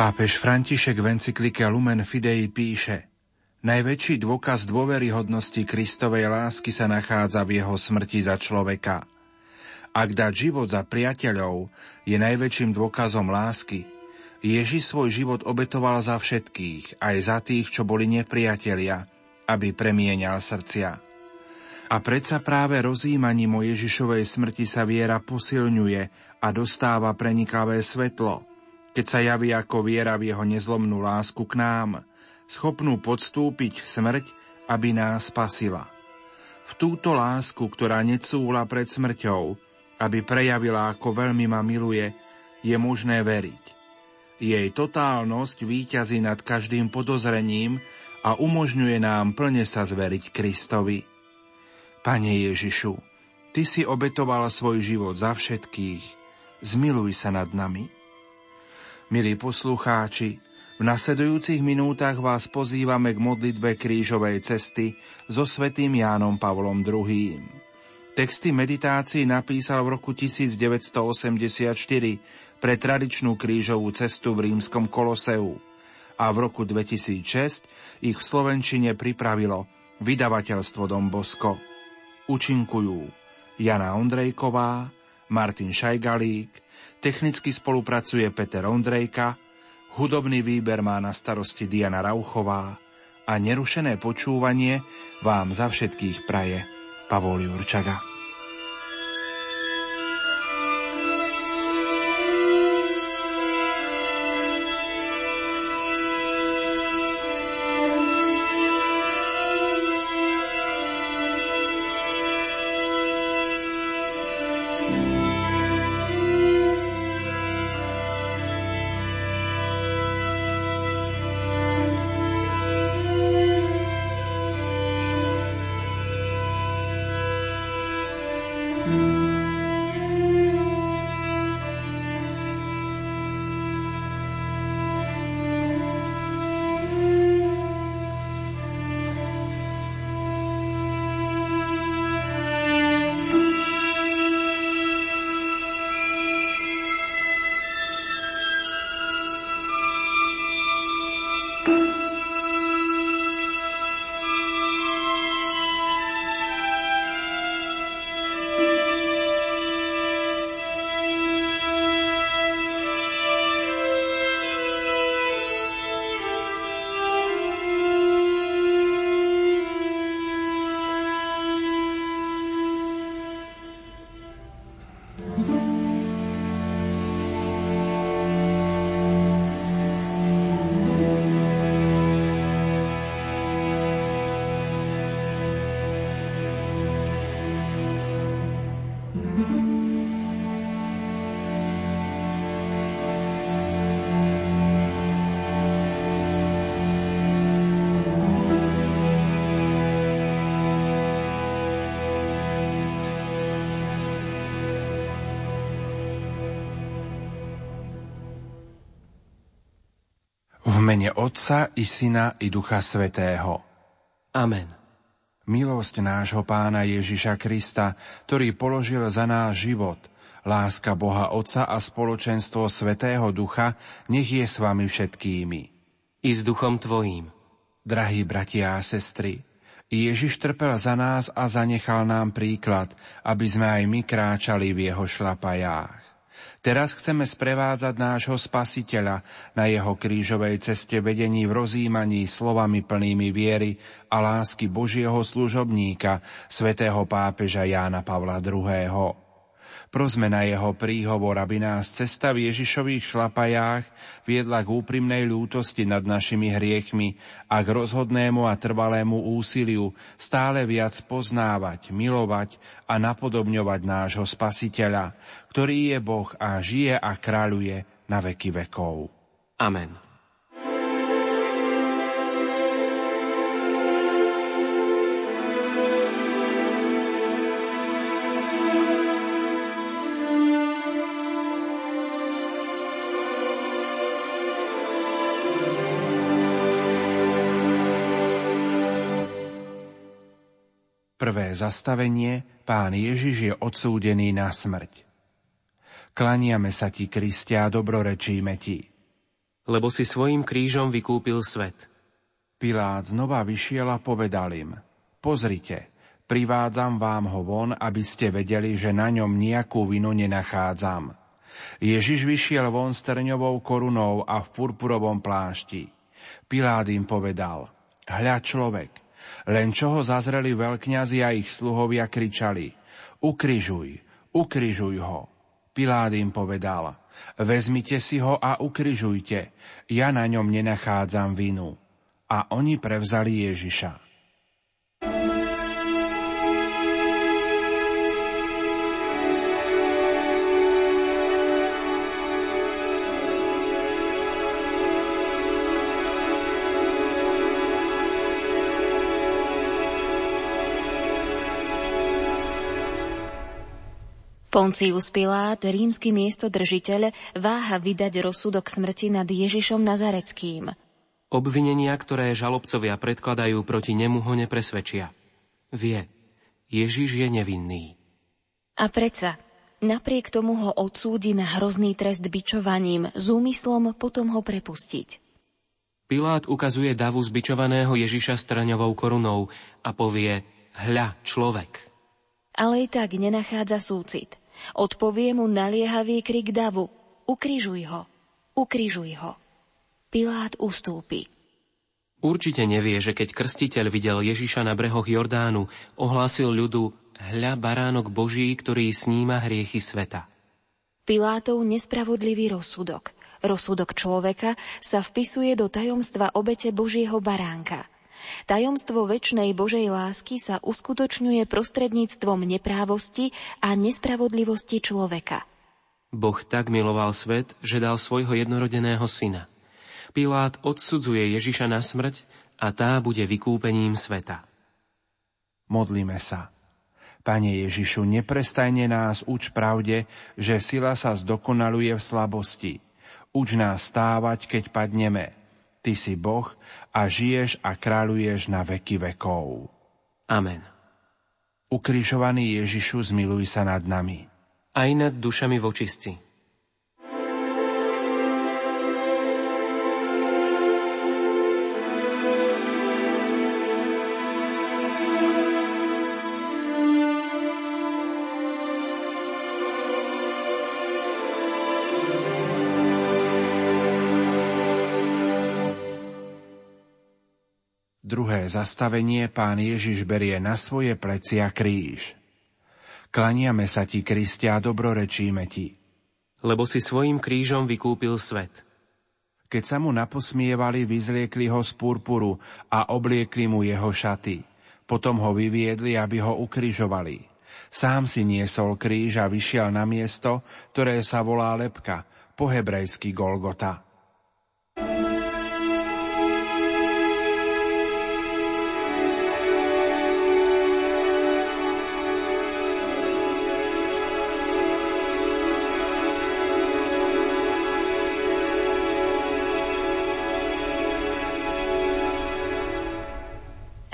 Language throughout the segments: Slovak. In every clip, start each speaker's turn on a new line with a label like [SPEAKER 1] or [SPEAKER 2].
[SPEAKER 1] Pápež František v encyklike Lumen Fidei píše Najväčší dôkaz dôveryhodnosti Kristovej lásky sa nachádza v jeho smrti za človeka. Ak dať život za priateľov je najväčším dôkazom lásky, Ježiš svoj život obetoval za všetkých, aj za tých, čo boli nepriatelia, aby premienial srdcia. A predsa práve rozímaním o Ježišovej smrti sa viera posilňuje a dostáva prenikavé svetlo – keď sa javí ako viera v jeho nezlomnú lásku k nám, schopnú podstúpiť smrť, aby nás spasila. V túto lásku, ktorá necúla pred smrťou, aby prejavila, ako veľmi ma miluje, je možné veriť. Jej totálnosť výťazí nad každým podozrením a umožňuje nám plne sa zveriť Kristovi. Pane Ježišu, Ty si obetoval svoj život za všetkých, zmiluj sa nad nami. Milí poslucháči, v nasledujúcich minútach vás pozývame k modlitbe krížovej cesty so svetým Jánom Pavlom II. Texty meditácií napísal v roku 1984 pre tradičnú krížovú cestu v rímskom Koloseu a v roku 2006 ich v Slovenčine pripravilo vydavateľstvo Dom Bosko. Učinkujú Jana Ondrejková, Martin Šajgalík, Technicky spolupracuje Peter Ondrejka, hudobný výber má na starosti Diana Rauchová a nerušené počúvanie vám za všetkých praje Pavol Jurčaga. Mene Otca i Syna i Ducha Svetého.
[SPEAKER 2] Amen.
[SPEAKER 1] Milosť nášho Pána Ježiša Krista, ktorý položil za náš život, láska Boha Otca a spoločenstvo Svetého Ducha, nech je s vami všetkými.
[SPEAKER 2] I s duchom Tvojím.
[SPEAKER 1] Drahí bratia a sestry, Ježiš trpel za nás a zanechal nám príklad, aby sme aj my kráčali v jeho šlapajách. Teraz chceme sprevádzať nášho spasiteľa na jeho krížovej ceste vedení v rozímaní slovami plnými viery a lásky Božieho služobníka, svätého pápeža Jána Pavla II. Prosme na jeho príhovor, aby nás cesta v Ježišových šlapajách viedla k úprimnej ľútosti nad našimi hriechmi a k rozhodnému a trvalému úsiliu stále viac poznávať, milovať a napodobňovať nášho Spasiteľa, ktorý je Boh a žije a kráľuje na veky vekov.
[SPEAKER 2] Amen.
[SPEAKER 1] Zastavenie Pán Ježiš je odsúdený na smrť. Klaniame sa ti, Kristia, a dobrorečíme ti.
[SPEAKER 2] Lebo si svojim krížom vykúpil svet.
[SPEAKER 1] Pilát znova vyšiel a povedal im, pozrite, privádzam vám ho von, aby ste vedeli, že na ňom nejakú vinu nenachádzam. Ježiš vyšiel von s trňovou korunou a v purpurovom plášti. Pilát im povedal, hľa človek. Len čo ho zazreli veľkňazi a ich sluhovia kričali, ukrižuj, ukrižuj ho. Pilát im povedal, vezmite si ho a ukrižujte, ja na ňom nenachádzam vinu. A oni prevzali Ježiša.
[SPEAKER 3] Poncius Pilát, rímsky miestodržiteľ, váha vydať rozsudok smrti nad Ježišom Nazareckým.
[SPEAKER 2] Obvinenia, ktoré žalobcovia predkladajú proti nemu, ho nepresvedčia. Vie, Ježiš je nevinný.
[SPEAKER 3] A predsa, napriek tomu ho odsúdi na hrozný trest bičovaním s úmyslom potom ho prepustiť.
[SPEAKER 2] Pilát ukazuje davu zbičovaného Ježiša s trňovou korunou a povie, hľa, človek.
[SPEAKER 3] Ale i tak nenachádza súcit. Odpovie mu naliehavý krik davu. Ukrižuj ho, ukrižuj ho. Pilát ustúpi.
[SPEAKER 2] Určite nevie, že keď krstiteľ videl Ježiša na brehoch Jordánu, ohlásil ľudu hľa baránok Boží, ktorý sníma hriechy sveta.
[SPEAKER 3] Pilátov nespravodlivý rozsudok, rozsudok človeka, sa vpisuje do tajomstva obete Božieho baránka – Tajomstvo väčšnej Božej lásky sa uskutočňuje prostredníctvom neprávosti a nespravodlivosti človeka.
[SPEAKER 2] Boh tak miloval svet, že dal svojho jednorodeného syna. Pilát odsudzuje Ježiša na smrť a tá bude vykúpením sveta.
[SPEAKER 1] Modlíme sa. Pane Ježišu, neprestajne nás uč pravde, že sila sa zdokonaluje v slabosti. Uč nás stávať, keď padneme – Ty si Boh a žiješ a kráľuješ na veky vekov.
[SPEAKER 2] Amen.
[SPEAKER 1] Ukrižovaný Ježišu, zmiluj sa nad nami.
[SPEAKER 2] Aj nad dušami vočistci.
[SPEAKER 1] Zastavenie pán Ježiš berie na svoje plecia kríž. Klaniame sa ti, Kristia, a dobrorečíme ti.
[SPEAKER 2] Lebo si svojim krížom vykúpil svet.
[SPEAKER 1] Keď sa mu naposmievali, vyzliekli ho z purpuru a obliekli mu jeho šaty. Potom ho vyviedli, aby ho ukrižovali. Sám si niesol kríž a vyšiel na miesto, ktoré sa volá Lepka, po hebrejsky Golgota.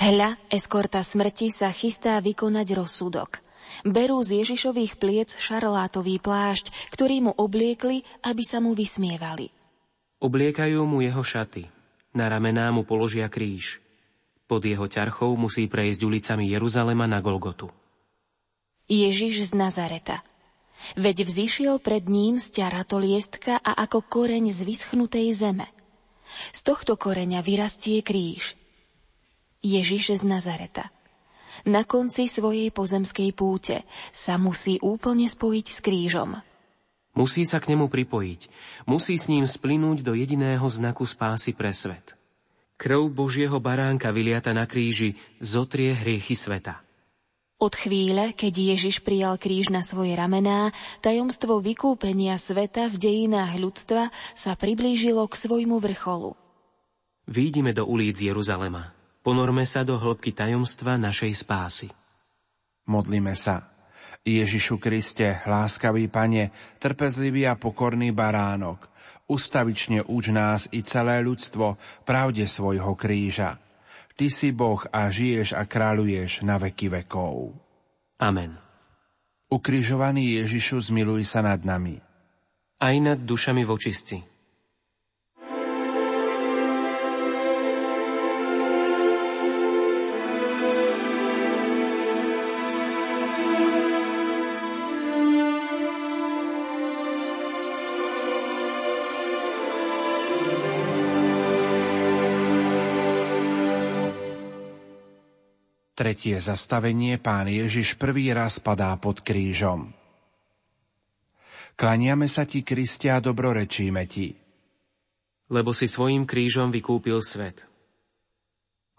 [SPEAKER 3] Hľa, eskorta smrti sa chystá vykonať rozsudok. Berú z Ježišových pliec šarlátový plášť, ktorý mu obliekli, aby sa mu vysmievali.
[SPEAKER 2] Obliekajú mu jeho šaty. Na ramená mu položia kríž. Pod jeho ťarchou musí prejsť ulicami Jeruzalema na Golgotu.
[SPEAKER 3] Ježiš z Nazareta. Veď vzýšiel pred ním z to liestka a ako koreň z vyschnutej zeme. Z tohto koreňa vyrastie kríž – Ježiš z Nazareta. Na konci svojej pozemskej púte sa musí úplne spojiť s krížom.
[SPEAKER 2] Musí sa k nemu pripojiť. Musí s ním splynúť do jediného znaku spásy pre svet. Krv Božieho baránka vyliata na kríži zotrie hriechy sveta.
[SPEAKER 3] Od chvíle, keď Ježiš prijal kríž na svoje ramená, tajomstvo vykúpenia sveta v dejinách ľudstva sa priblížilo k svojmu vrcholu.
[SPEAKER 2] Výjdime do ulic Jeruzalema. Ponorme sa do hĺbky tajomstva našej spásy.
[SPEAKER 1] Modlíme sa. Ježišu Kriste, láskavý Pane, trpezlivý a pokorný baránok, ustavične uč nás i celé ľudstvo pravde svojho kríža. Ty si Boh a žiješ a kráľuješ na veky vekov.
[SPEAKER 2] Amen.
[SPEAKER 1] Ukrižovaný Ježišu, zmiluj sa nad nami.
[SPEAKER 2] Aj nad dušami vočistci.
[SPEAKER 1] Tretie zastavenie pán Ježiš prvý raz padá pod krížom. Klaniame sa ti, Kristia, dobrorečíme ti.
[SPEAKER 2] Lebo si svojim krížom vykúpil svet.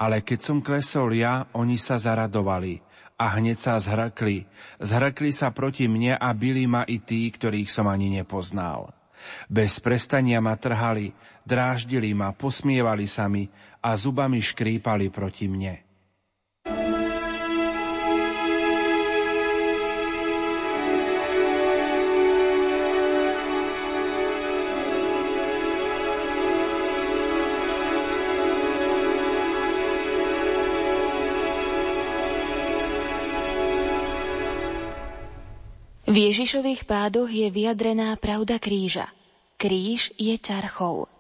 [SPEAKER 1] Ale keď som klesol ja, oni sa zaradovali a hneď sa zhrkli. Zhrkli sa proti mne a byli ma i tí, ktorých som ani nepoznal. Bez prestania ma trhali, dráždili ma, posmievali sa mi a zubami škrípali proti mne.
[SPEAKER 3] V Ježišových pádoch je vyjadrená pravda kríža. Kríž je ťarchou.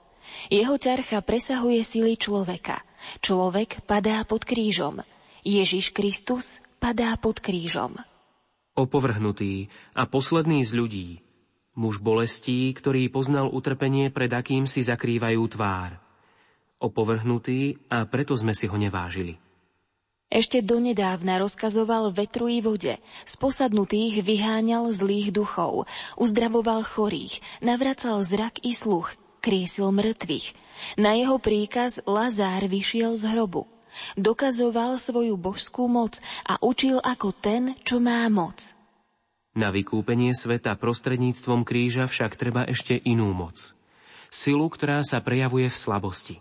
[SPEAKER 3] Jeho ťarcha presahuje sily človeka. Človek padá pod krížom. Ježiš Kristus padá pod krížom.
[SPEAKER 2] Opovrhnutý a posledný z ľudí, muž bolestí, ktorý poznal utrpenie, pred akým si zakrývajú tvár. Opovrhnutý a preto sme si ho nevážili.
[SPEAKER 3] Ešte donedávna rozkazoval vetru i vode, z posadnutých vyháňal zlých duchov, uzdravoval chorých, navracal zrak i sluch, kriesil mŕtvych. Na jeho príkaz Lazár vyšiel z hrobu. Dokazoval svoju božskú moc a učil ako ten, čo má moc.
[SPEAKER 2] Na vykúpenie sveta prostredníctvom kríža však treba ešte inú moc. Silu, ktorá sa prejavuje v slabosti.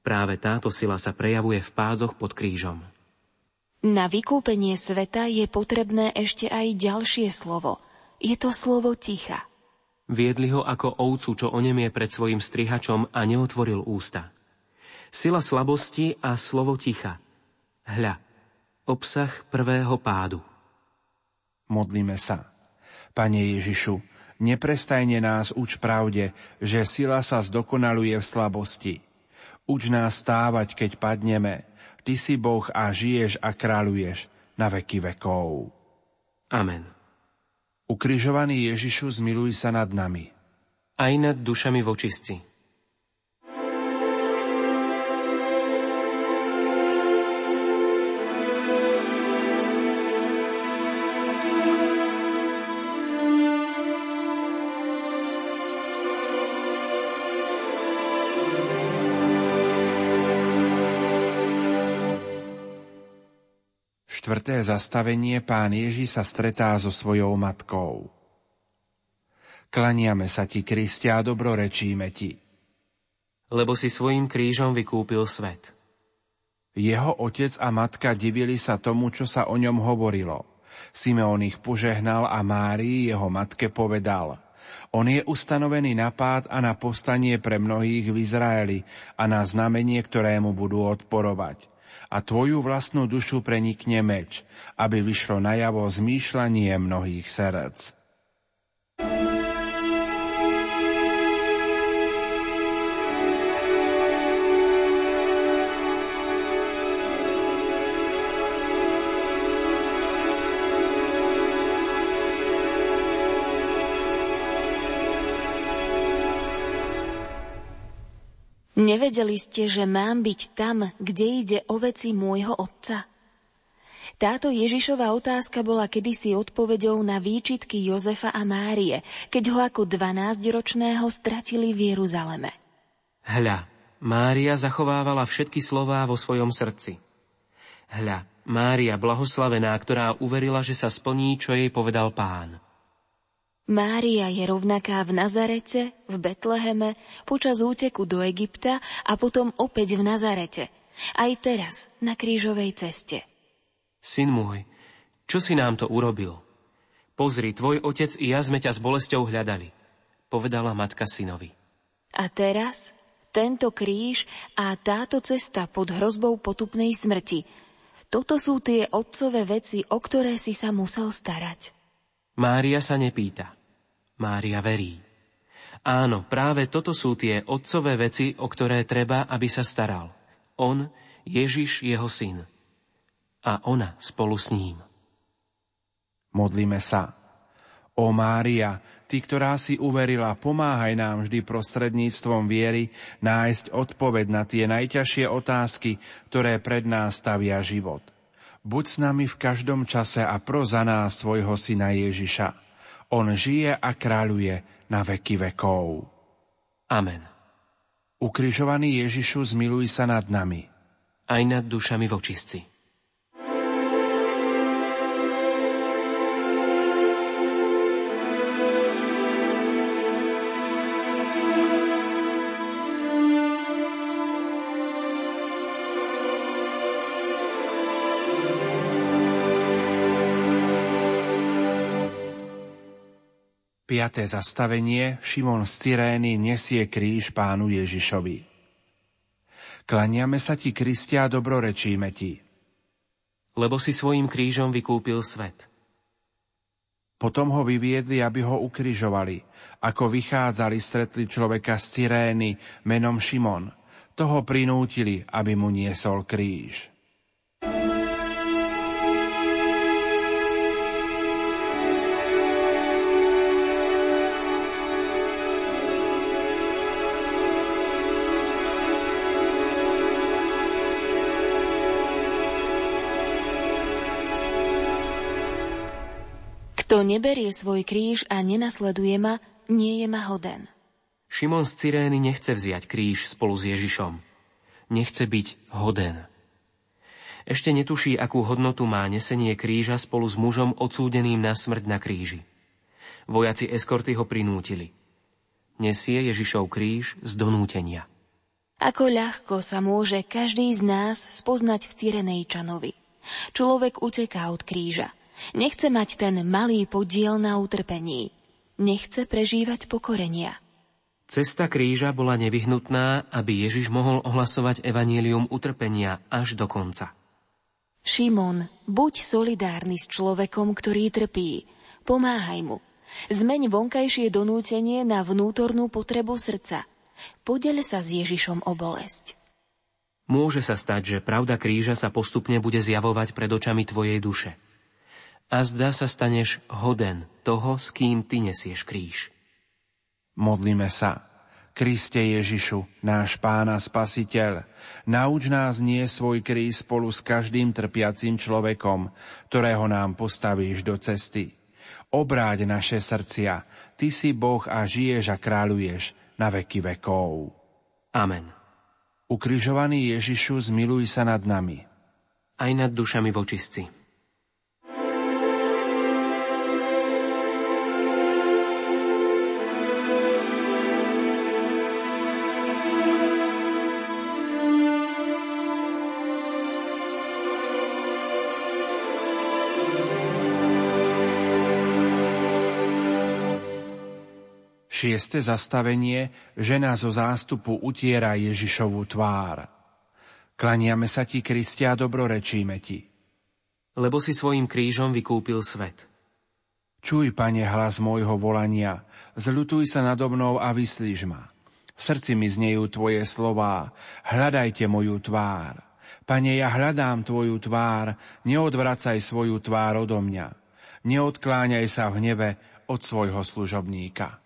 [SPEAKER 2] Práve táto sila sa prejavuje v pádoch pod krížom.
[SPEAKER 3] Na vykúpenie sveta je potrebné ešte aj ďalšie slovo. Je to slovo ticha.
[SPEAKER 2] Viedli ho ako ovcu, čo onemie pred svojim strihačom a neotvoril ústa. Sila slabosti a slovo ticha. Hľa, obsah prvého pádu.
[SPEAKER 1] Modlíme sa. Pane Ježišu, neprestajne nás uč pravde, že sila sa zdokonaluje v slabosti – Uč nás stávať, keď padneme. Ty si Boh a žiješ a kráľuješ na veky vekov.
[SPEAKER 2] Amen.
[SPEAKER 1] Ukrižovaný Ježišu, zmiluj sa nad nami.
[SPEAKER 2] Aj nad dušami vočistci.
[SPEAKER 1] Štvrté zastavenie pán Ježi sa stretá so svojou matkou. Klaniame sa ti, Kristia, a dobrorečíme ti.
[SPEAKER 2] Lebo si svojim krížom vykúpil svet.
[SPEAKER 1] Jeho otec a matka divili sa tomu, čo sa o ňom hovorilo. Simeon ich požehnal a Márii, jeho matke, povedal On je ustanovený na pád a na povstanie pre mnohých v Izraeli a na znamenie, ktorému budú odporovať a tvoju vlastnú dušu prenikne meč, aby vyšlo najavo zmýšľanie mnohých srdc.
[SPEAKER 3] Nevedeli ste, že mám byť tam, kde ide o veci môjho otca? Táto Ježišová otázka bola kedysi odpovedou na výčitky Jozefa a Márie, keď ho ako 12-ročného stratili v Jeruzaleme.
[SPEAKER 2] Hľa, Mária zachovávala všetky slová vo svojom srdci. Hľa, Mária blahoslavená, ktorá uverila, že sa splní, čo jej povedal pán.
[SPEAKER 3] Mária je rovnaká v Nazarete, v Betleheme, počas úteku do Egypta a potom opäť v Nazarete. Aj teraz, na krížovej ceste.
[SPEAKER 2] Syn môj, čo si nám to urobil? Pozri, tvoj otec i ja sme ťa s bolesťou hľadali, povedala matka synovi.
[SPEAKER 3] A teraz tento kríž a táto cesta pod hrozbou potupnej smrti. Toto sú tie otcové veci, o ktoré si sa musel starať.
[SPEAKER 2] Mária sa nepýta. Mária verí. Áno, práve toto sú tie otcové veci, o ktoré treba, aby sa staral. On, Ježiš, jeho syn. A ona spolu s ním.
[SPEAKER 1] Modlíme sa. O Mária, Ty, ktorá si uverila, pomáhaj nám vždy prostredníctvom viery nájsť odpoveď na tie najťažšie otázky, ktoré pred nás stavia život. Buď s nami v každom čase a pro za nás svojho syna Ježiša. On žije a kráľuje na veky vekov.
[SPEAKER 2] Amen.
[SPEAKER 1] Ukrižovaný Ježišu, zmiluj sa nad nami.
[SPEAKER 2] Aj nad dušami vočistci.
[SPEAKER 1] Piaté zastavenie Šimon z Cyrény nesie kríž pánu Ježišovi. Klaniame sa ti, Kristia, a dobrorečíme ti.
[SPEAKER 2] Lebo si svojim krížom vykúpil svet.
[SPEAKER 1] Potom ho vyviedli, aby ho ukrižovali. Ako vychádzali, stretli človeka z Cyrény menom Šimon. Toho prinútili, aby mu niesol kríž.
[SPEAKER 3] Kto neberie svoj kríž a nenasleduje ma, nie je ma hoden.
[SPEAKER 2] Šimon z Cyrény nechce vziať kríž spolu s Ježišom. Nechce byť hoden. Ešte netuší, akú hodnotu má nesenie kríža spolu s mužom odsúdeným na smrť na kríži. Vojaci eskorty ho prinútili. Nesie Ježišov kríž z donútenia.
[SPEAKER 3] Ako ľahko sa môže každý z nás spoznať v Cyrenejčanovi. Človek uteká od kríža – Nechce mať ten malý podiel na utrpení. Nechce prežívať pokorenia.
[SPEAKER 2] Cesta kríža bola nevyhnutná, aby Ježiš mohol ohlasovať evanielium utrpenia až do konca.
[SPEAKER 3] Šimon, buď solidárny s človekom, ktorý trpí. Pomáhaj mu. Zmeň vonkajšie donútenie na vnútornú potrebu srdca. Podel sa s Ježišom o bolesť.
[SPEAKER 2] Môže sa stať, že pravda kríža sa postupne bude zjavovať pred očami tvojej duše a zdá sa staneš hoden toho, s kým ty nesieš kríž.
[SPEAKER 1] Modlíme sa. Kriste Ježišu, náš Pána Spasiteľ, nauč nás nie svoj kríž spolu s každým trpiacím človekom, ktorého nám postavíš do cesty. Obráť naše srdcia, Ty si Boh a žiješ a kráľuješ na veky vekov.
[SPEAKER 2] Amen.
[SPEAKER 1] Ukrižovaný Ježišu, zmiluj sa nad nami.
[SPEAKER 2] Aj nad dušami vočistci.
[SPEAKER 1] Šieste zastavenie žena zo zástupu utiera Ježišovú tvár. Klaniame sa ti, Kristia, dobrorečíme ti.
[SPEAKER 2] Lebo si svojim krížom vykúpil svet.
[SPEAKER 1] Čuj, pane, hlas môjho volania, zľutuj sa nado mnou a vyslíž ma. V srdci mi znejú tvoje slová, hľadajte moju tvár. Pane, ja hľadám tvoju tvár, neodvracaj svoju tvár odo mňa. Neodkláňaj sa v hneve od svojho služobníka.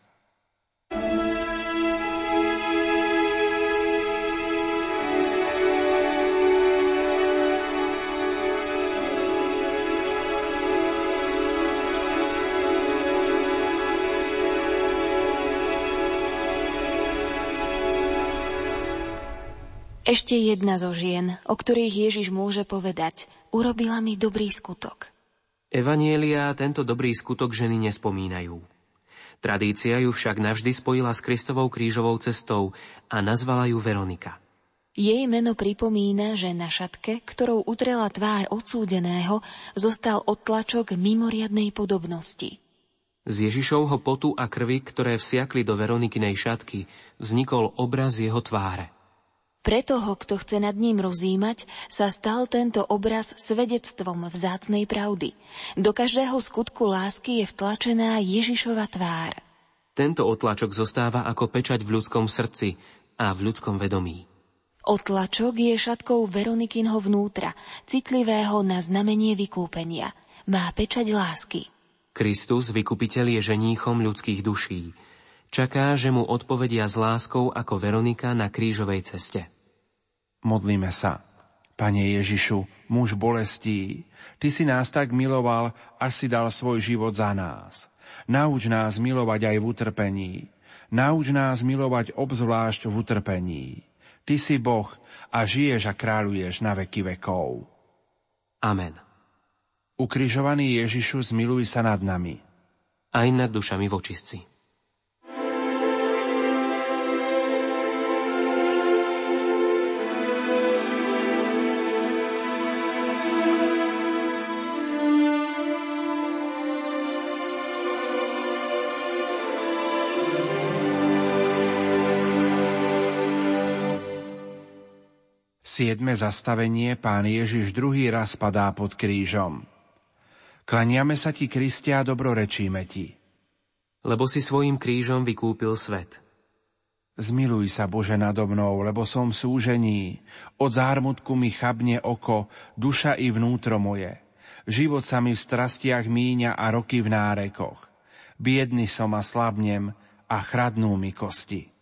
[SPEAKER 3] Ešte jedna zo žien, o ktorých Ježiš môže povedať, urobila mi dobrý skutok.
[SPEAKER 2] Evanielia tento dobrý skutok ženy nespomínajú. Tradícia ju však navždy spojila s Kristovou krížovou cestou a nazvala ju Veronika.
[SPEAKER 3] Jej meno pripomína, že na šatke, ktorou utrela tvár odsúdeného, zostal odtlačok mimoriadnej podobnosti.
[SPEAKER 2] Z Ježišovho potu a krvi, ktoré vsiakli do Veronikinej šatky, vznikol obraz jeho tváre.
[SPEAKER 3] Pre toho, kto chce nad ním rozímať, sa stal tento obraz svedectvom vzácnej pravdy. Do každého skutku lásky je vtlačená Ježišova tvár.
[SPEAKER 2] Tento otlačok zostáva ako pečať v ľudskom srdci a v ľudskom vedomí.
[SPEAKER 3] Otlačok je šatkou Veronikinho vnútra, citlivého na znamenie vykúpenia. Má pečať lásky.
[SPEAKER 2] Kristus, vykupiteľ, je ženíchom ľudských duší. Čaká, že mu odpovedia s láskou ako Veronika na krížovej ceste.
[SPEAKER 1] Modlíme sa. Pane Ježišu, muž bolestí, Ty si nás tak miloval, až si dal svoj život za nás. Nauč nás milovať aj v utrpení. Nauč nás milovať obzvlášť v utrpení. Ty si Boh a žiješ a kráľuješ na veky vekov.
[SPEAKER 2] Amen.
[SPEAKER 1] Ukrižovaný Ježišu, zmiluj sa nad nami.
[SPEAKER 2] Aj nad dušami vočistci.
[SPEAKER 1] Siedme zastavenie pán Ježiš druhý raz padá pod krížom. Klaniame sa ti, Kristia, dobrorečíme ti.
[SPEAKER 2] Lebo si svojim krížom vykúpil svet.
[SPEAKER 1] Zmiluj sa, Bože, nado mnou, lebo som súžení. Od zármutku mi chabne oko, duša i vnútro moje. Život sa mi v strastiach míňa a roky v nárekoch. Biedny som a slabnem a chradnú mi kosti.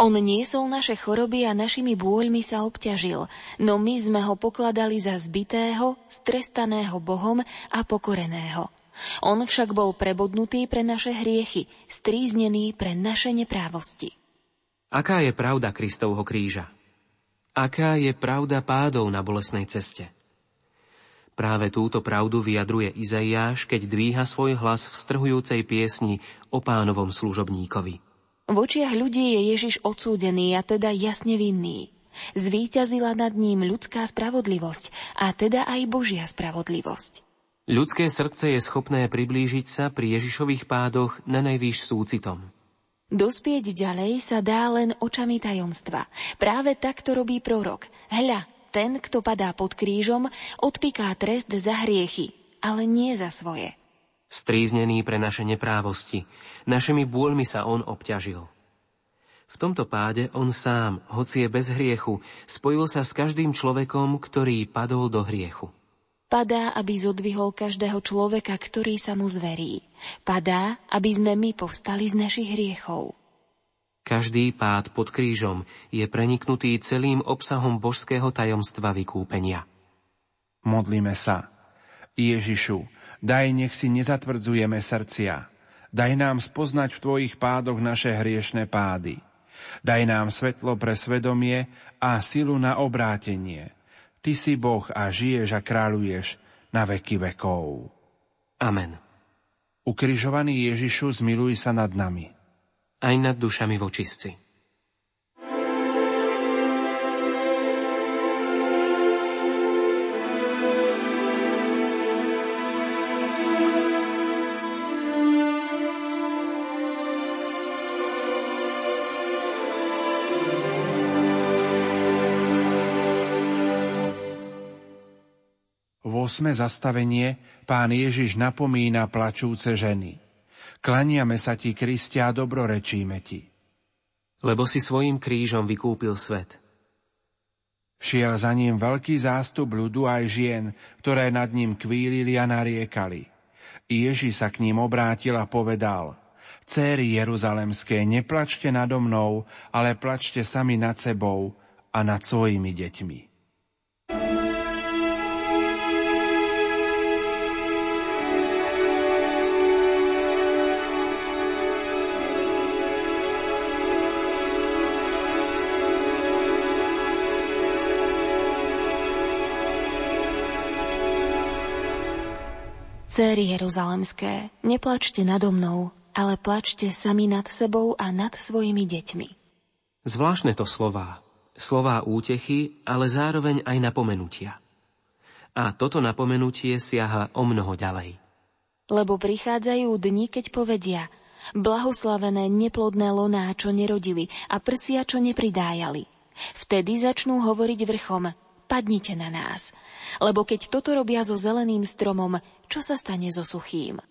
[SPEAKER 3] On niesol naše choroby a našimi bôľmi sa obťažil, no my sme ho pokladali za zbitého, strestaného Bohom a pokoreného. On však bol prebodnutý pre naše hriechy, stríznený pre naše neprávosti.
[SPEAKER 2] Aká je pravda Kristovho kríža? Aká je pravda pádov na bolesnej ceste? Práve túto pravdu vyjadruje Izaiáš, keď dvíha svoj hlas v strhujúcej piesni o pánovom služobníkovi.
[SPEAKER 3] V očiach ľudí je Ježiš odsúdený a teda jasne vinný. Zvíťazila nad ním ľudská spravodlivosť a teda aj Božia spravodlivosť.
[SPEAKER 2] Ľudské srdce je schopné priblížiť sa pri Ježišových pádoch na najvýš súcitom.
[SPEAKER 3] Dospieť ďalej sa dá len očami tajomstva. Práve tak to robí prorok. Hľa, ten, kto padá pod krížom, odpiká trest za hriechy, ale nie za svoje
[SPEAKER 2] stríznený pre naše neprávosti. Našimi bôľmi sa on obťažil. V tomto páde on sám, hoci je bez hriechu, spojil sa s každým človekom, ktorý padol do hriechu.
[SPEAKER 3] Padá, aby zodvihol každého človeka, ktorý sa mu zverí. Padá, aby sme my povstali z našich hriechov.
[SPEAKER 2] Každý pád pod krížom je preniknutý celým obsahom božského tajomstva vykúpenia.
[SPEAKER 1] Modlíme sa. Ježišu, Daj, nech si nezatvrdzujeme srdcia. Daj nám spoznať v Tvojich pádoch naše hriešne pády. Daj nám svetlo pre svedomie a silu na obrátenie. Ty si Boh a žiješ a kráľuješ na veky vekov.
[SPEAKER 2] Amen.
[SPEAKER 1] Ukrižovaný Ježišu, zmiluj sa nad nami.
[SPEAKER 2] Aj nad dušami vočistci.
[SPEAKER 1] Osme zastavenie pán Ježiš napomína plačúce ženy. Klaniame sa ti, Kristia, dobrorečíme ti.
[SPEAKER 2] Lebo si svojim krížom vykúpil svet.
[SPEAKER 1] Šiel za ním veľký zástup ľudu aj žien, ktoré nad ním kvílili a nariekali. Ježi sa k ním obrátil a povedal, Céry Jeruzalemské, neplačte nado mnou, ale plačte sami nad sebou a nad svojimi deťmi.
[SPEAKER 3] Céry Jeruzalemské, neplačte nado mnou, ale plačte sami nad sebou a nad svojimi deťmi.
[SPEAKER 2] Zvláštne to slová. Slová útechy, ale zároveň aj napomenutia. A toto napomenutie siaha o mnoho ďalej.
[SPEAKER 3] Lebo prichádzajú dni, keď povedia blahoslavené neplodné loná, čo nerodili a prsia, čo nepridájali. Vtedy začnú hovoriť vrchom, padnite na nás – lebo keď toto robia so zeleným stromom, čo sa stane so suchým?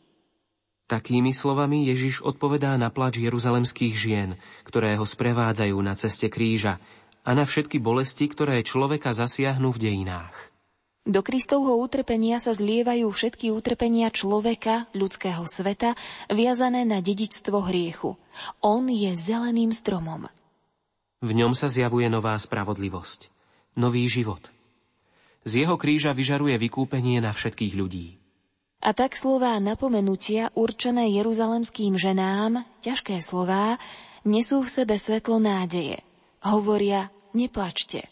[SPEAKER 2] Takými slovami Ježiš odpovedá na plač jeruzalemských žien, ktoré ho sprevádzajú na ceste kríža a na všetky bolesti, ktoré človeka zasiahnu v dejinách.
[SPEAKER 3] Do Kristovho utrpenia sa zlievajú všetky utrpenia človeka, ľudského sveta, viazané na dedičstvo hriechu. On je zeleným stromom.
[SPEAKER 2] V ňom sa zjavuje nová spravodlivosť, nový život. Z jeho kríža vyžaruje vykúpenie na všetkých ľudí.
[SPEAKER 3] A tak slová napomenutia určené jeruzalemským ženám, ťažké slová, nesú v sebe svetlo nádeje. Hovoria, neplačte.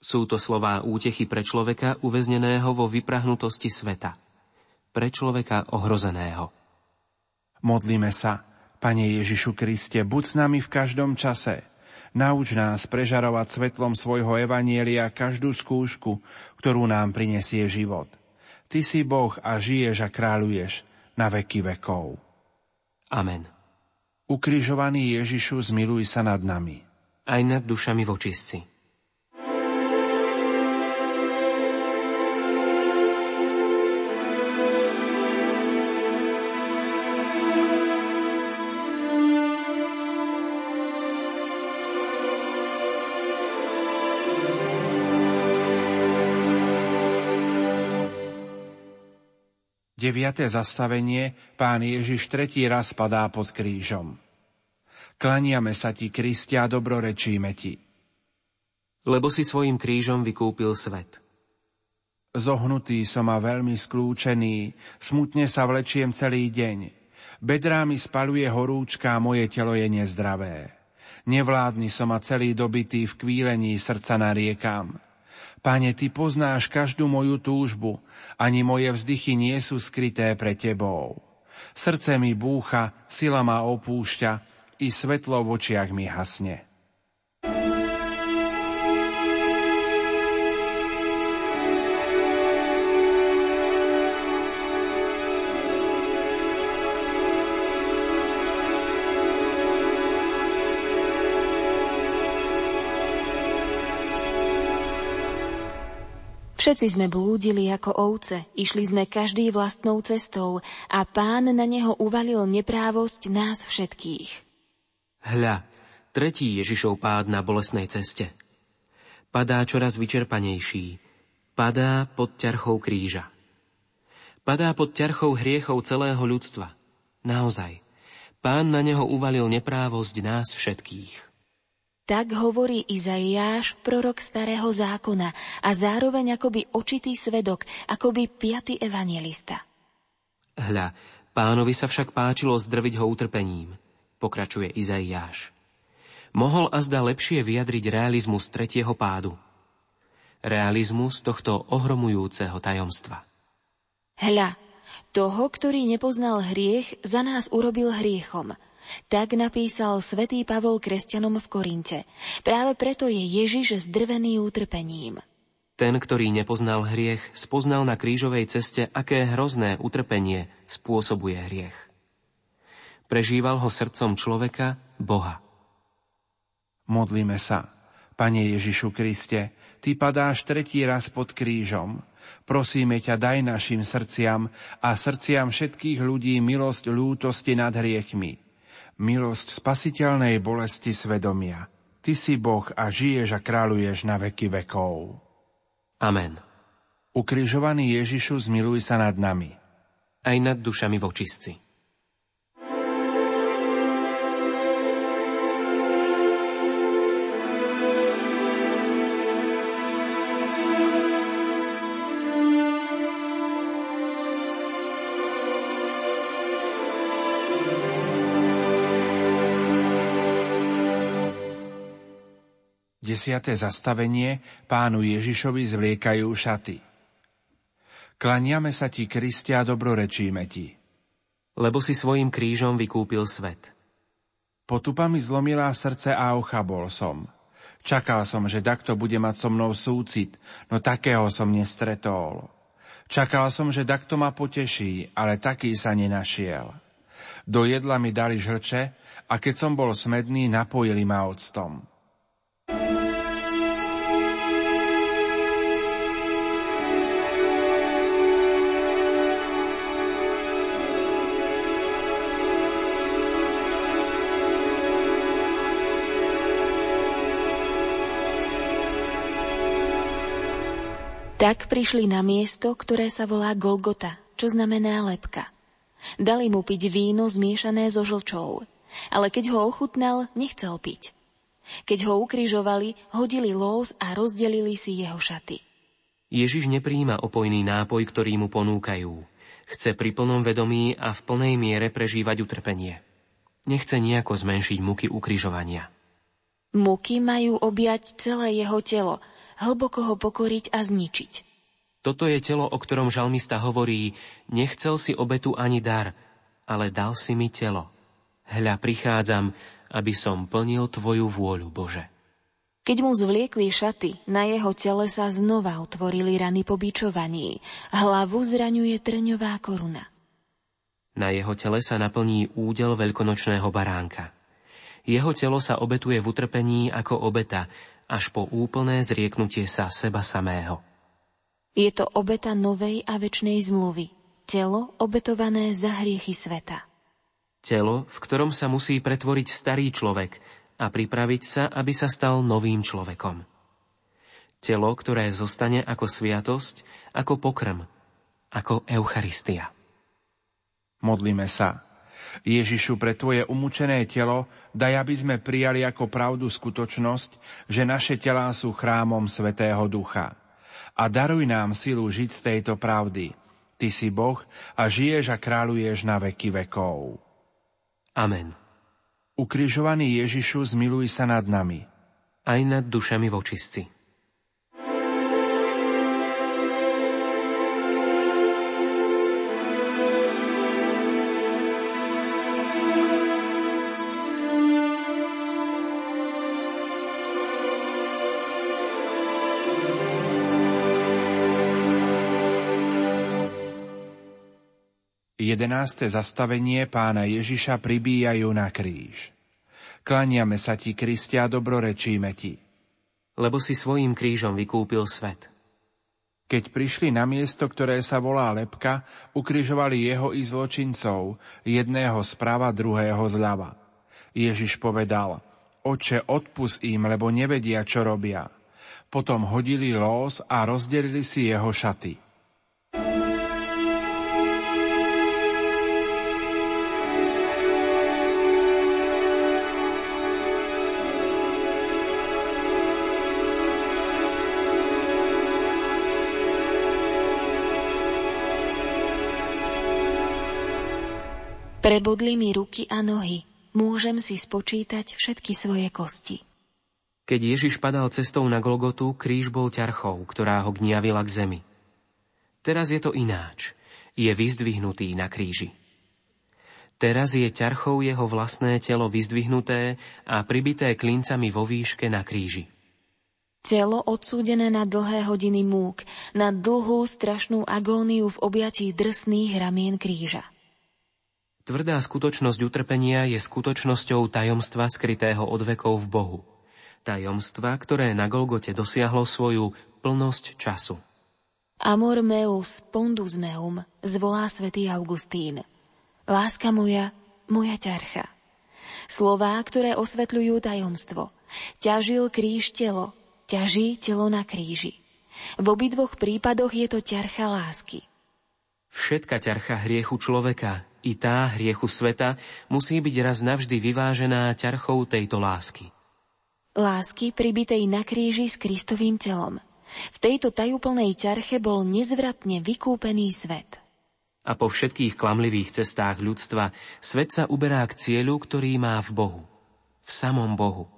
[SPEAKER 2] Sú to slová útechy pre človeka uväzneného vo vyprahnutosti sveta. Pre človeka ohrozeného.
[SPEAKER 1] Modlíme sa, Pane Ježišu Kriste, buď s nami v každom čase. Nauč nás prežarovať svetlom svojho evanielia každú skúšku, ktorú nám prinesie život. Ty si Boh a žiješ a kráľuješ na veky vekov.
[SPEAKER 2] Amen.
[SPEAKER 1] Ukrižovaný Ježišu, zmiluj sa nad nami.
[SPEAKER 2] Aj nad dušami vočistci.
[SPEAKER 1] 9. zastavenie pán Ježiš tretí raz padá pod krížom. Klaniame sa ti, Kristia, dobrorečíme ti.
[SPEAKER 2] Lebo si svojim krížom vykúpil svet.
[SPEAKER 1] Zohnutý som a veľmi skľúčený, smutne sa vlečiem celý deň. Bedrámi spaluje horúčka a moje telo je nezdravé. Nevládny som a celý dobitý v kvílení srdca nariekam. Pane, Ty poznáš každú moju túžbu, ani moje vzdychy nie sú skryté pre Tebou. Srdce mi búcha, sila ma opúšťa, i svetlo v očiach mi hasne.
[SPEAKER 3] Všetci sme blúdili ako ovce, išli sme každý vlastnou cestou a pán na neho uvalil neprávosť nás všetkých.
[SPEAKER 2] Hľa, tretí Ježišov pád na bolesnej ceste. Padá čoraz vyčerpanejší. Padá pod ťarchou kríža. Padá pod ťarchou hriechov celého ľudstva. Naozaj. Pán na neho uvalil neprávosť nás všetkých.
[SPEAKER 3] Tak hovorí Izaiáš, prorok starého zákona a zároveň akoby očitý svedok, akoby piaty evangelista.
[SPEAKER 2] Hľa, pánovi sa však páčilo zdrviť ho utrpením, pokračuje Izaiáš. Mohol azda lepšie vyjadriť realizmus tretieho pádu. Realizmus tohto ohromujúceho tajomstva.
[SPEAKER 3] Hľa, toho, ktorý nepoznal hriech, za nás urobil hriechom – tak napísal svätý Pavol kresťanom v Korinte. Práve preto je Ježiš zdrvený utrpením.
[SPEAKER 2] Ten, ktorý nepoznal hriech, spoznal na krížovej ceste, aké hrozné utrpenie spôsobuje hriech. Prežíval ho srdcom človeka, Boha.
[SPEAKER 1] Modlíme sa. Pane Ježišu Kriste, Ty padáš tretí raz pod krížom. Prosíme ťa, daj našim srdciam a srdciam všetkých ľudí milosť ľútosti nad hriechmi milosť spasiteľnej bolesti svedomia. Ty si Boh a žiješ a kráľuješ na veky vekov.
[SPEAKER 2] Amen.
[SPEAKER 1] Ukrižovaný Ježišu, zmiluj sa nad nami.
[SPEAKER 2] Aj nad dušami vočistci.
[SPEAKER 1] Desiate zastavenie pánu Ježišovi zvliekajú šaty. Klaniame sa ti, Kristia, dobrorečíme ti.
[SPEAKER 2] Lebo si svojim krížom vykúpil svet.
[SPEAKER 1] Potupa mi zlomila srdce a ochabol som. Čakal som, že takto bude mať so mnou súcit, no takého som nestretol. Čakal som, že takto ma poteší, ale taký sa nenašiel. Do jedla mi dali žrče a keď som bol smedný, napojili ma octom.
[SPEAKER 3] Tak prišli na miesto, ktoré sa volá Golgota, čo znamená lepka. Dali mu piť víno zmiešané so žlčou, ale keď ho ochutnal, nechcel piť. Keď ho ukrižovali, hodili lós a rozdelili si jeho šaty.
[SPEAKER 2] Ježiš nepríjima opojný nápoj, ktorý mu ponúkajú. Chce pri plnom vedomí a v plnej miere prežívať utrpenie. Nechce nejako zmenšiť muky ukrižovania.
[SPEAKER 3] Muky majú objať celé jeho telo, hlboko ho pokoriť a zničiť.
[SPEAKER 2] Toto je telo, o ktorom žalmista hovorí, nechcel si obetu ani dar, ale dal si mi telo. Hľa prichádzam, aby som plnil Tvoju vôľu, Bože.
[SPEAKER 3] Keď mu zvliekli šaty, na jeho tele sa znova utvorili rany po bičovaní. Hlavu zraňuje trňová koruna.
[SPEAKER 2] Na jeho tele sa naplní údel veľkonočného baránka. Jeho telo sa obetuje v utrpení ako obeta, až po úplné zrieknutie sa seba samého.
[SPEAKER 3] Je to obeta novej a väčšnej zmluvy. Telo obetované za hriechy sveta.
[SPEAKER 2] Telo, v ktorom sa musí pretvoriť starý človek a pripraviť sa, aby sa stal novým človekom. Telo, ktoré zostane ako sviatosť, ako pokrm, ako Eucharistia.
[SPEAKER 1] Modlíme sa. Ježišu, pre Tvoje umúčené telo daj, aby sme prijali ako pravdu skutočnosť, že naše telá sú chrámom Svetého Ducha. A daruj nám silu žiť z tejto pravdy. Ty si Boh a žiješ a kráľuješ na veky vekov.
[SPEAKER 2] Amen.
[SPEAKER 1] Ukrižovaný Ježišu, zmiluj sa nad nami.
[SPEAKER 2] Aj nad dušami vočistci.
[SPEAKER 1] 11. zastavenie pána Ježiša pribíjajú na kríž. Klaniame sa ti, Kristia, dobrorečíme ti.
[SPEAKER 2] Lebo si svojím krížom vykúpil svet.
[SPEAKER 1] Keď prišli na miesto, ktoré sa volá Lepka, ukrižovali jeho i zločincov, jedného zprava, druhého zľava. Ježiš povedal, Oče, odpus im, lebo nevedia, čo robia. Potom hodili lós a rozdelili si jeho šaty.
[SPEAKER 3] Prebodli mi ruky a nohy, môžem si spočítať všetky svoje kosti.
[SPEAKER 2] Keď Ježiš padal cestou na Golgotu, kríž bol ťarchou, ktorá ho gniavila k zemi. Teraz je to ináč. Je vyzdvihnutý na kríži. Teraz je ťarchou jeho vlastné telo vyzdvihnuté a pribité klincami vo výške na kríži.
[SPEAKER 3] Telo odsúdené na dlhé hodiny múk, na dlhú strašnú agóniu v objatí drsných ramien kríža.
[SPEAKER 2] Tvrdá skutočnosť utrpenia je skutočnosťou tajomstva skrytého od vekov v Bohu. Tajomstva, ktoré na Golgote dosiahlo svoju plnosť času.
[SPEAKER 3] Amor meus pondus meum, zvolá svätý Augustín. Láska moja, moja ťarcha. Slová, ktoré osvetľujú tajomstvo. Ťažil kríž telo, ťaží telo na kríži. V obidvoch prípadoch je to ťarcha lásky.
[SPEAKER 2] Všetka ťarcha hriechu človeka i tá hriechu sveta musí byť raz navždy vyvážená ťarchou tejto lásky.
[SPEAKER 3] Lásky pribitej na kríži s Kristovým telom. V tejto tajúplnej ťarche bol nezvratne vykúpený svet.
[SPEAKER 2] A po všetkých klamlivých cestách ľudstva svet sa uberá k cieľu, ktorý má v Bohu. V samom Bohu.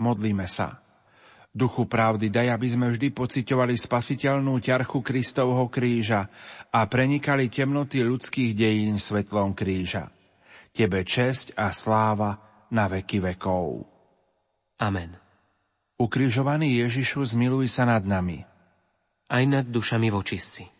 [SPEAKER 1] Modlíme sa. Duchu pravdy, daj, aby sme vždy pociťovali spasiteľnú ťarchu Kristovho kríža a prenikali temnoty ľudských dejín svetlom kríža. Tebe česť a sláva na veky vekov.
[SPEAKER 2] Amen.
[SPEAKER 1] Ukrižovaný Ježišu, zmiluj sa nad nami.
[SPEAKER 2] Aj nad dušami vočistci.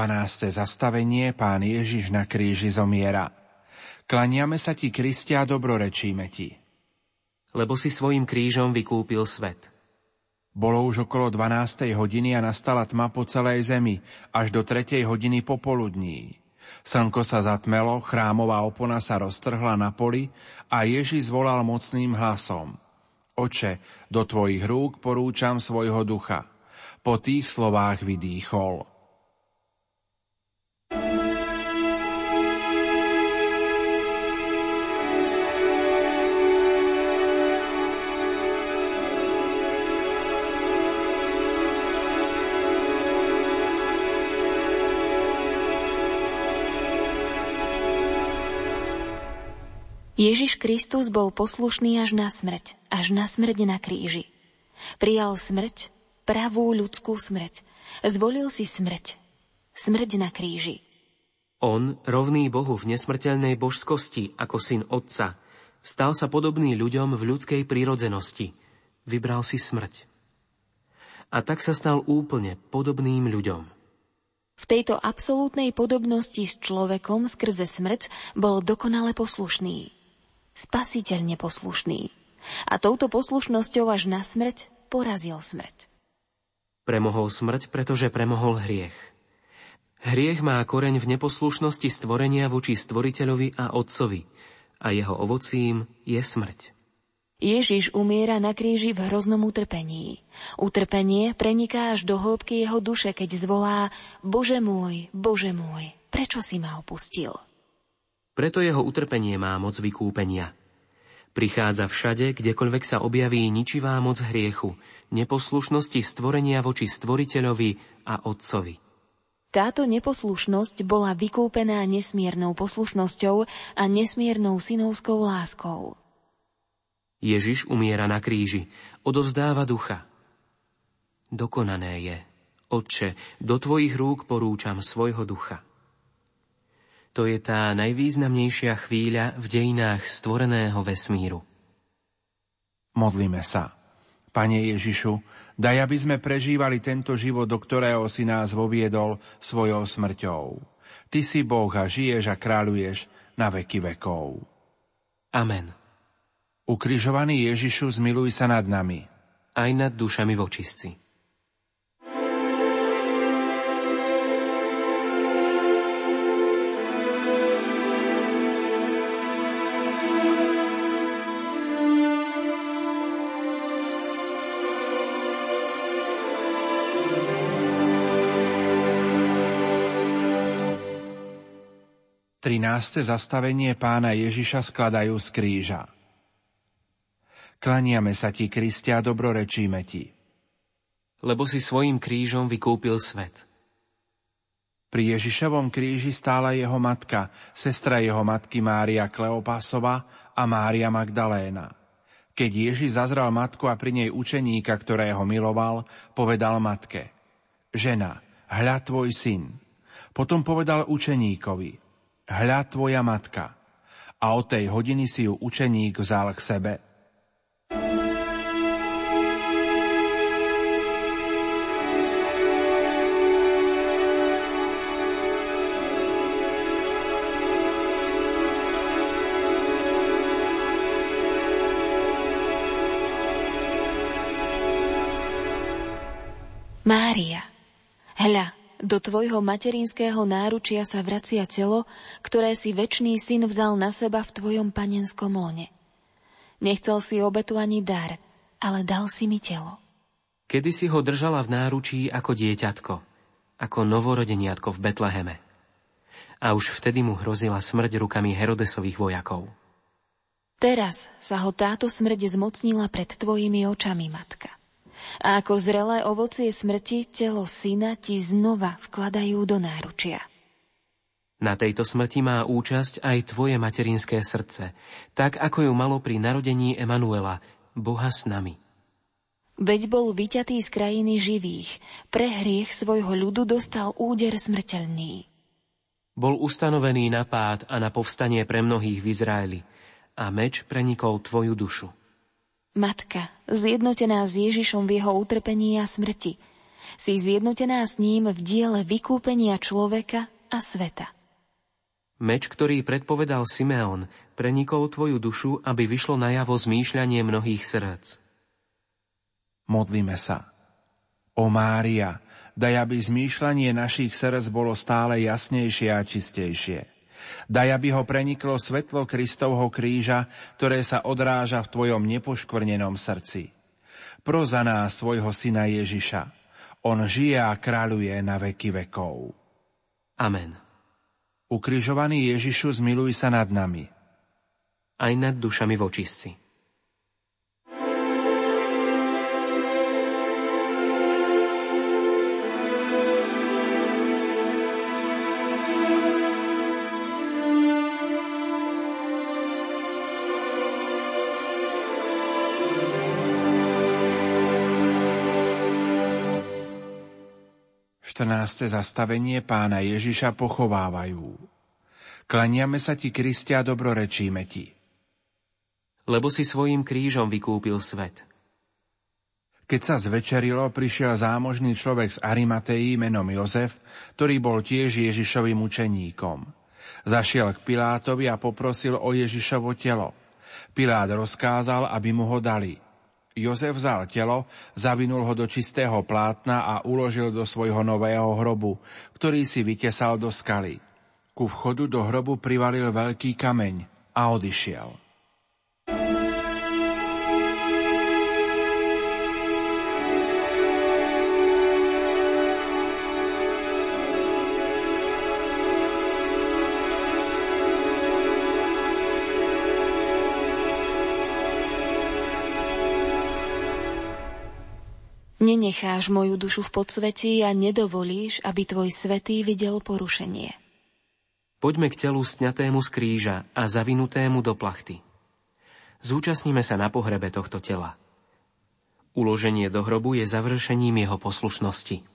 [SPEAKER 1] 12. zastavenie pán Ježiš na kríži zomiera. Klaniame sa ti, Kristia, a dobrorečíme ti.
[SPEAKER 2] Lebo si svojim krížom vykúpil svet.
[SPEAKER 1] Bolo už okolo 12. hodiny a nastala tma po celej zemi, až do 3. hodiny popoludní. Slnko sa zatmelo, chrámová opona sa roztrhla na poli a Ježiš zvolal mocným hlasom. Oče, do tvojich rúk porúčam svojho ducha. Po tých slovách vydýchol.
[SPEAKER 3] Ježiš Kristus bol poslušný až na smrť, až na smrť na kríži. Prijal smrť, pravú ľudskú smrť. Zvolil si smrť, smrť na kríži.
[SPEAKER 2] On, rovný Bohu v nesmrteľnej božskosti ako syn Otca, stal sa podobný ľuďom v ľudskej prírodzenosti. Vybral si smrť. A tak sa stal úplne podobným ľuďom.
[SPEAKER 3] V tejto absolútnej podobnosti s človekom skrze smrť bol dokonale poslušný spasiteľne poslušný. A touto poslušnosťou až na smrť porazil smrť.
[SPEAKER 2] Premohol smrť, pretože premohol hriech. Hriech má koreň v neposlušnosti stvorenia voči stvoriteľovi a otcovi a jeho ovocím je smrť.
[SPEAKER 3] Ježiš umiera na kríži v hroznom utrpení. Utrpenie preniká až do hĺbky jeho duše, keď zvolá Bože môj, Bože môj, prečo si ma opustil?
[SPEAKER 2] Preto jeho utrpenie má moc vykúpenia. Prichádza všade, kdekoľvek sa objaví ničivá moc hriechu, neposlušnosti stvorenia voči stvoriteľovi a otcovi.
[SPEAKER 3] Táto neposlušnosť bola vykúpená nesmiernou poslušnosťou a nesmiernou synovskou láskou.
[SPEAKER 2] Ježiš umiera na kríži, odovzdáva ducha. Dokonané je. Otče, do tvojich rúk porúčam svojho ducha. To je tá najvýznamnejšia chvíľa v dejinách stvoreného vesmíru.
[SPEAKER 1] Modlíme sa. Pane Ježišu, daj, aby sme prežívali tento život, do ktorého si nás voviedol svojou smrťou. Ty si Boh a žiješ a kráľuješ na veky vekov.
[SPEAKER 2] Amen.
[SPEAKER 1] Ukrižovaný Ježišu, zmiluj sa nad nami.
[SPEAKER 2] Aj nad dušami vočistci.
[SPEAKER 1] 13. zastavenie pána Ježiša skladajú z kríža. Klaniame sa ti, Kristia, dobrorečíme ti.
[SPEAKER 2] Lebo si svojim krížom vykúpil svet.
[SPEAKER 1] Pri Ježišovom kríži stála jeho matka, sestra jeho matky Mária Kleopásova a Mária Magdaléna. Keď Ježiš zazral matku a pri nej učeníka, ktorého miloval, povedal matke, žena, hľa tvoj syn. Potom povedal učeníkovi, hľa tvoja matka. A od tej hodiny si ju učeník vzal k sebe.
[SPEAKER 3] Mária, hľa, do tvojho materinského náručia sa vracia telo, ktoré si väčší syn vzal na seba v tvojom panenskom lone. Nechcel si obetu ani dar, ale dal si mi telo.
[SPEAKER 2] Kedy si ho držala v náručí ako dieťatko, ako novorodeniatko v Betleheme. A už vtedy mu hrozila smrť rukami Herodesových vojakov.
[SPEAKER 3] Teraz sa ho táto smrť zmocnila pred tvojimi očami, matka a ako zrelé ovocie smrti telo syna ti znova vkladajú do náručia.
[SPEAKER 2] Na tejto smrti má účasť aj tvoje materinské srdce, tak ako ju malo pri narodení Emanuela, Boha s nami.
[SPEAKER 3] Veď bol vyťatý z krajiny živých, pre hriech svojho ľudu dostal úder smrteľný.
[SPEAKER 2] Bol ustanovený na pád a na povstanie pre mnohých v Izraeli a meč prenikol tvoju dušu.
[SPEAKER 3] Matka, zjednotená s Ježišom v jeho utrpení a smrti, si zjednotená s ním v diele vykúpenia človeka a sveta.
[SPEAKER 2] Meč, ktorý predpovedal Simeon, prenikol tvoju dušu, aby vyšlo najavo zmýšľanie mnohých srdc.
[SPEAKER 1] Modlíme sa. O Mária, daj, aby zmýšľanie našich srdc bolo stále jasnejšie a čistejšie. Daj, aby ho preniklo svetlo Kristovho kríža, ktoré sa odráža v Tvojom nepoškvrnenom srdci. Pro za nás svojho syna Ježiša. On žije a kráľuje na veky vekov.
[SPEAKER 2] Amen.
[SPEAKER 1] Ukrižovaný Ježišu, zmiluj sa nad nami.
[SPEAKER 2] Aj nad dušami vočistci.
[SPEAKER 1] 14. zastavenie pána Ježiša pochovávajú. Klaniame sa ti, Kristia, dobrorečíme ti.
[SPEAKER 2] Lebo si svojim krížom vykúpil svet.
[SPEAKER 1] Keď sa zvečerilo, prišiel zámožný človek z Arimateí menom Jozef, ktorý bol tiež Ježišovým učeníkom. Zašiel k Pilátovi a poprosil o Ježišovo telo. Pilát rozkázal, aby mu ho dali – Jozef vzal telo, zavinul ho do čistého plátna a uložil do svojho nového hrobu, ktorý si vytesal do skaly. Ku vchodu do hrobu privalil veľký kameň a odišiel.
[SPEAKER 3] Nenecháš moju dušu v podsvetí a nedovolíš, aby tvoj svetý videl porušenie.
[SPEAKER 2] Poďme k telu sňatému z kríža a zavinutému do plachty. Zúčastníme sa na pohrebe tohto tela. Uloženie do hrobu je završením jeho poslušnosti.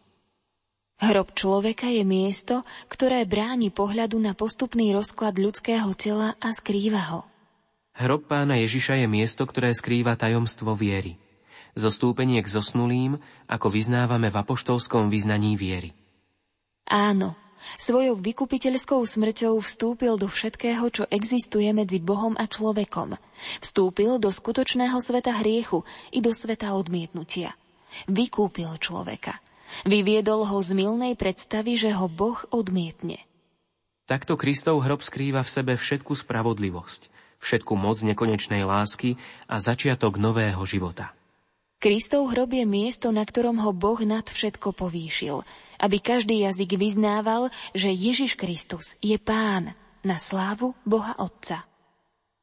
[SPEAKER 3] Hrob človeka je miesto, ktoré bráni pohľadu na postupný rozklad ľudského tela a skrýva ho.
[SPEAKER 2] Hrob pána Ježiša je miesto, ktoré skrýva tajomstvo viery zostúpenie k zosnulým, ako vyznávame v apoštolskom vyznaní viery.
[SPEAKER 3] Áno, svojou vykupiteľskou smrťou vstúpil do všetkého, čo existuje medzi Bohom a človekom. Vstúpil do skutočného sveta hriechu i do sveta odmietnutia. Vykúpil človeka. Vyviedol ho z milnej predstavy, že ho Boh odmietne.
[SPEAKER 2] Takto Kristov hrob skrýva v sebe všetku spravodlivosť, všetku moc nekonečnej lásky a začiatok nového života.
[SPEAKER 3] Kristov hrob je miesto, na ktorom ho Boh nad všetko povýšil, aby každý jazyk vyznával, že Ježiš Kristus je Pán na slávu Boha Otca.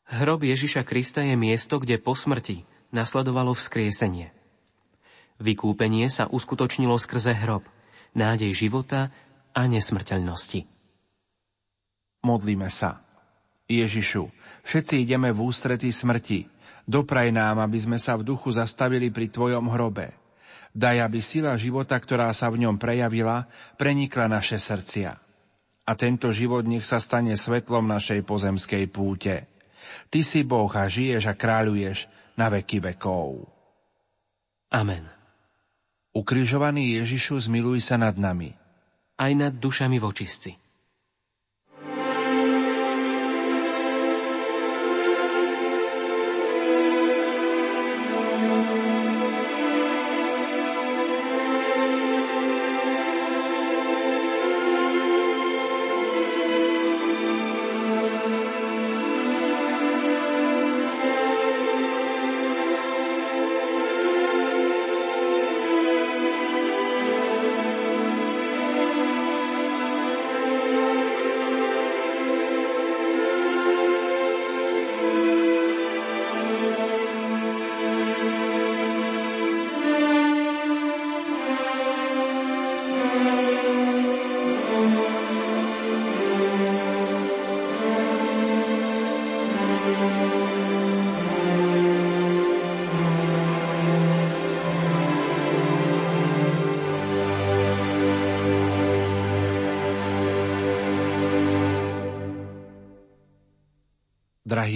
[SPEAKER 2] Hrob Ježiša Krista je miesto, kde po smrti nasledovalo vzkriesenie. Vykúpenie sa uskutočnilo skrze hrob, nádej života a nesmrteľnosti.
[SPEAKER 1] Modlíme sa. Ježišu, všetci ideme v ústrety smrti, Dopraj nám, aby sme sa v duchu zastavili pri Tvojom hrobe. Daj, aby sila života, ktorá sa v ňom prejavila, prenikla naše srdcia. A tento život nech sa stane svetlom našej pozemskej púte. Ty si Boh a žiješ a kráľuješ na veky vekov.
[SPEAKER 2] Amen.
[SPEAKER 1] Ukrižovaný Ježišu, zmiluj sa nad nami.
[SPEAKER 2] Aj nad dušami vočistci.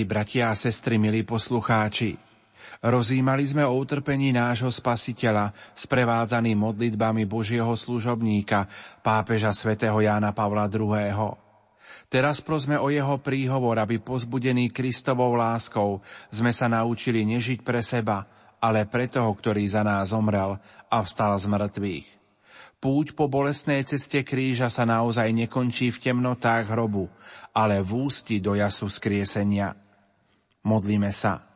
[SPEAKER 1] Bratia a sestry, milí poslucháči, rozímali sme o utrpení nášho spasiteľa, sprevádzaný modlitbami Božieho služobníka, pápeža svätého Jána Pavla II. Teraz prosme o jeho príhovor, aby pozbudení Kristovou láskou sme sa naučili nežiť pre seba, ale pre toho, ktorý za nás zomrel a vstal z mŕtvych. Púť po bolestnej ceste kríža sa naozaj nekončí v temnotách hrobu, ale v ústi do jasu skriesenia. Modlíme sa.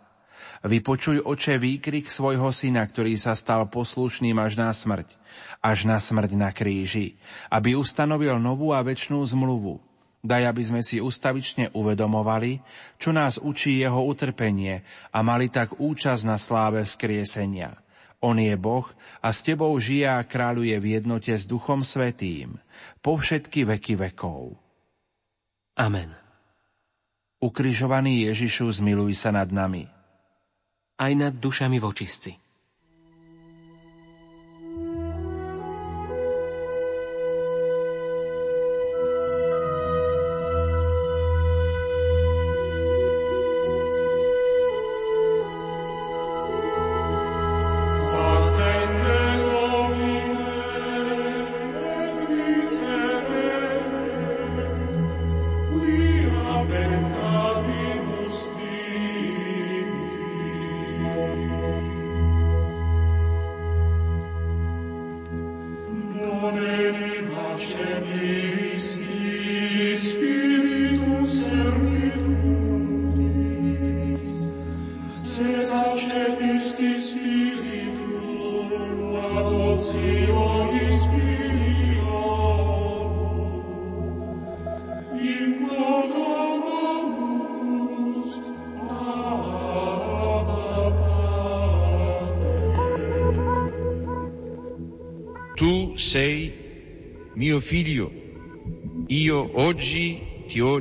[SPEAKER 1] Vypočuj, oče, výkrik svojho syna, ktorý sa stal poslušným až na smrť, až na smrť na kríži, aby ustanovil novú a väčšnú zmluvu. Daj, aby sme si ustavične uvedomovali, čo nás učí jeho utrpenie a mali tak účasť na sláve vzkriesenia. On je Boh a s tebou žije a kráľuje v jednote s Duchom Svetým po všetky veky vekov.
[SPEAKER 2] Amen.
[SPEAKER 1] Ukrižovaný Ježišu, zmiluj sa nad nami
[SPEAKER 2] aj nad dušami vočistci.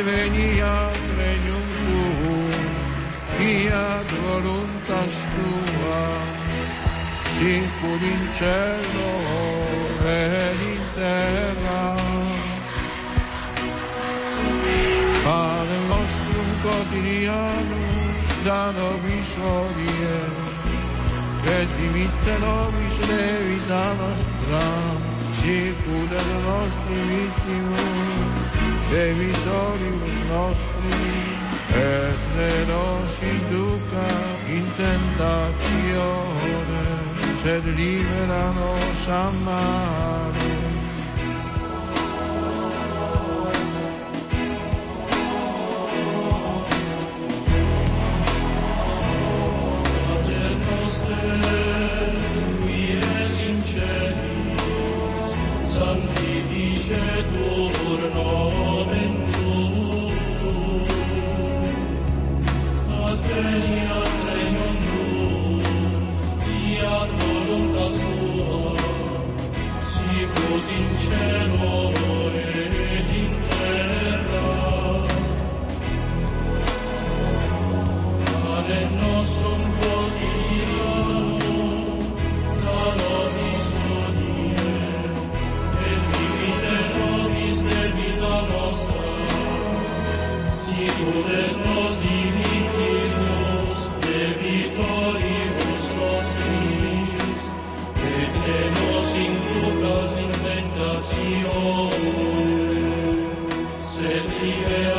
[SPEAKER 4] adveniat regnum fiat voluntas tua, sicur in cielo et in terra. Pane nostrum quotidianum, da nobis hodie, et dimitte nobis levita nostra, circuda nostri vittimus, debitoribus nostri, et ne nos induca in tentazione, sed libera nos a male.
[SPEAKER 5] Sanctificetur nomen sed libera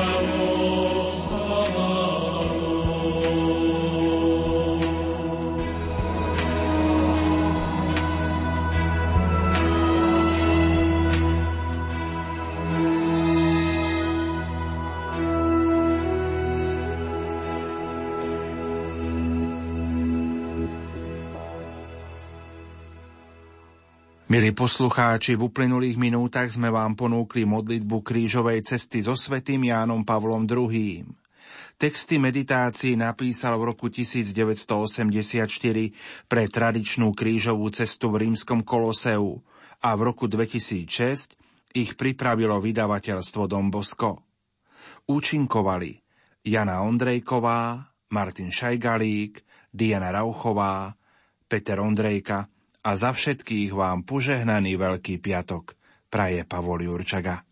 [SPEAKER 1] Milí poslucháči, v uplynulých minútach sme vám ponúkli modlitbu krížovej cesty so svätým Jánom Pavlom II. Texty meditácií napísal v roku 1984 pre tradičnú krížovú cestu v rímskom koloseu a v roku 2006 ich pripravilo vydavateľstvo Don Bosco. Účinkovali Jana Ondrejková, Martin Šajgalík, Diana Rauchová, Peter Ondrejka a za všetkých vám požehnaný Veľký piatok praje Pavol Jurčaga.